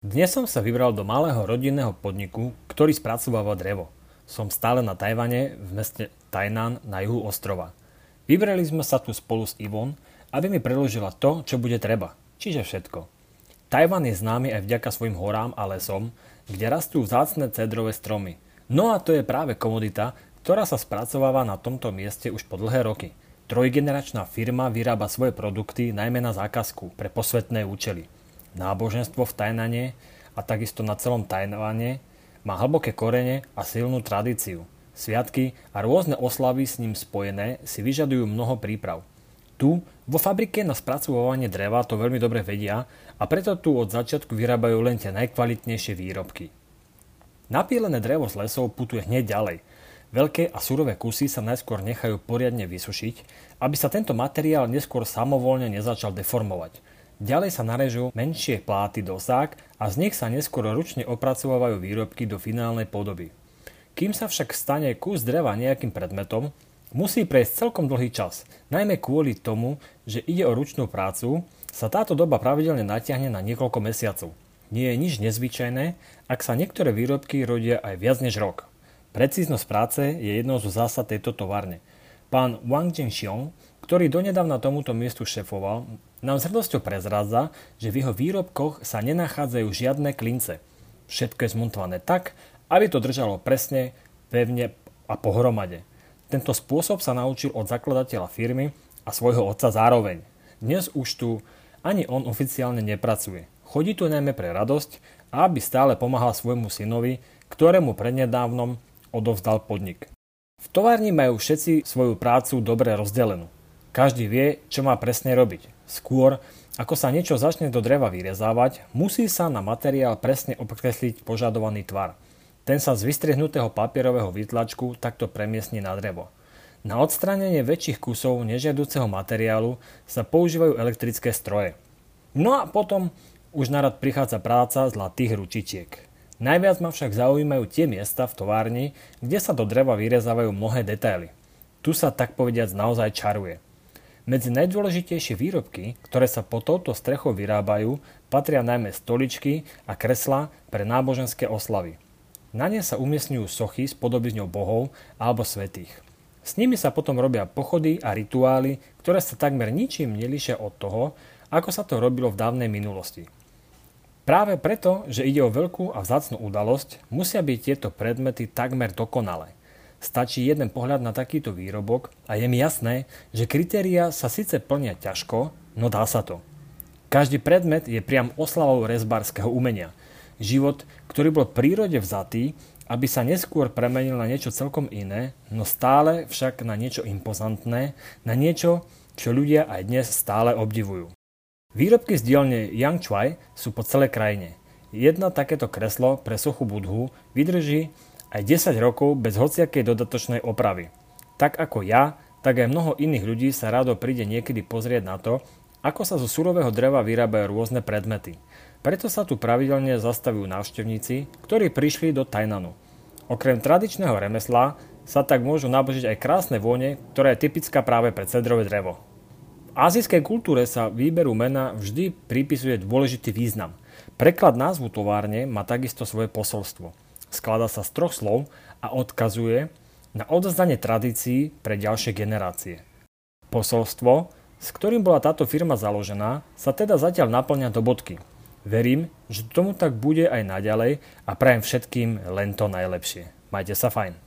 Dnes som sa vybral do malého rodinného podniku, ktorý spracováva drevo. Som stále na Tajvane v meste Tainan na juhu ostrova. Vybrali sme sa tu spolu s Ivon, aby mi preložila to, čo bude treba. Čiže všetko. Tajvan je známy aj vďaka svojim horám a lesom, kde rastú vzácne cedrové stromy. No a to je práve komodita, ktorá sa spracováva na tomto mieste už po dlhé roky. Trojgeneračná firma vyrába svoje produkty najmä na zákazku pre posvetné účely. Náboženstvo v Tajnane a takisto na celom Tajvane má hlboké korene a silnú tradíciu. Sviatky a rôzne oslavy s ním spojené si vyžadujú mnoho príprav. Tu, vo fabrike na spracovávanie dreva to veľmi dobre vedia a preto tu od začiatku vyrábajú len tie najkvalitnejšie výrobky. Napílené drevo z lesov putuje hneď ďalej. Veľké a surové kusy sa najskôr nechajú poriadne vysušiť, aby sa tento materiál neskôr samovolne nezačal deformovať. Ďalej sa narežú menšie pláty do sák a z nich sa neskôr ručne opracovávajú výrobky do finálnej podoby. Kým sa však stane kus dreva nejakým predmetom, musí prejsť celkom dlhý čas, najmä kvôli tomu, že ide o ručnú prácu, sa táto doba pravidelne natiahne na niekoľko mesiacov. Nie je nič nezvyčajné, ak sa niektoré výrobky rodia aj viac než rok. Precíznosť práce je jednou zo zásad tejto továrne. Pán Wang Jingxiong, ktorý donedávna tomuto miestu šefoval, nám s hrdosťou prezradza, že v jeho výrobkoch sa nenachádzajú žiadne klince. Všetko je zmontované tak, aby to držalo presne, pevne a pohromade. Tento spôsob sa naučil od zakladateľa firmy a svojho otca zároveň. Dnes už tu ani on oficiálne nepracuje. Chodí tu najmä pre radosť aby stále pomáhal svojmu synovi, ktorému prednedávnom odovzdal podnik. V továrni majú všetci svoju prácu dobre rozdelenú. Každý vie, čo má presne robiť. Skôr, ako sa niečo začne do dreva vyrezávať, musí sa na materiál presne obkresliť požadovaný tvar. Ten sa z vystrihnutého papierového vytlačku takto premiesni na drevo. Na odstránenie väčších kusov nežiaduceho materiálu sa používajú elektrické stroje. No a potom už narad prichádza práca zlatých ručičiek. Najviac ma však zaujímajú tie miesta v továrni, kde sa do dreva vyrezávajú mnohé detaily. Tu sa tak povediac naozaj čaruje. Medzi najdôležitejšie výrobky, ktoré sa pod touto strechou vyrábajú, patria najmä stoličky a kresla pre náboženské oslavy. Na ne sa umiestňujú sochy s podobizňou bohov alebo svetých. S nimi sa potom robia pochody a rituály, ktoré sa takmer ničím nelíšia od toho, ako sa to robilo v dávnej minulosti. Práve preto, že ide o veľkú a vzácnú udalosť, musia byť tieto predmety takmer dokonalé. Stačí jeden pohľad na takýto výrobok a je mi jasné, že kritéria sa síce plnia ťažko, no dá sa to. Každý predmet je priam oslavou rezbárskeho umenia. Život, ktorý bol prírode vzatý, aby sa neskôr premenil na niečo celkom iné, no stále však na niečo impozantné, na niečo, čo ľudia aj dnes stále obdivujú. Výrobky z dielne Yang Chai sú po celej krajine. Jedna takéto kreslo pre sochu Budhu vydrží aj 10 rokov bez hociakej dodatočnej opravy. Tak ako ja, tak aj mnoho iných ľudí sa rado príde niekedy pozrieť na to, ako sa zo surového dreva vyrábajú rôzne predmety. Preto sa tu pravidelne zastavujú návštevníci, ktorí prišli do Tajnanu. Okrem tradičného remesla sa tak môžu nabožiť aj krásne vône, ktorá je typická práve pre cedrové drevo. Azijskej kultúre sa výberu mena vždy pripisuje dôležitý význam. Preklad názvu továrne má takisto svoje posolstvo. Skladá sa z troch slov a odkazuje na odozdanie tradícií pre ďalšie generácie. Posolstvo, s ktorým bola táto firma založená, sa teda zatiaľ naplňa do bodky. Verím, že tomu tak bude aj naďalej a prajem všetkým len to najlepšie. Majte sa fajn.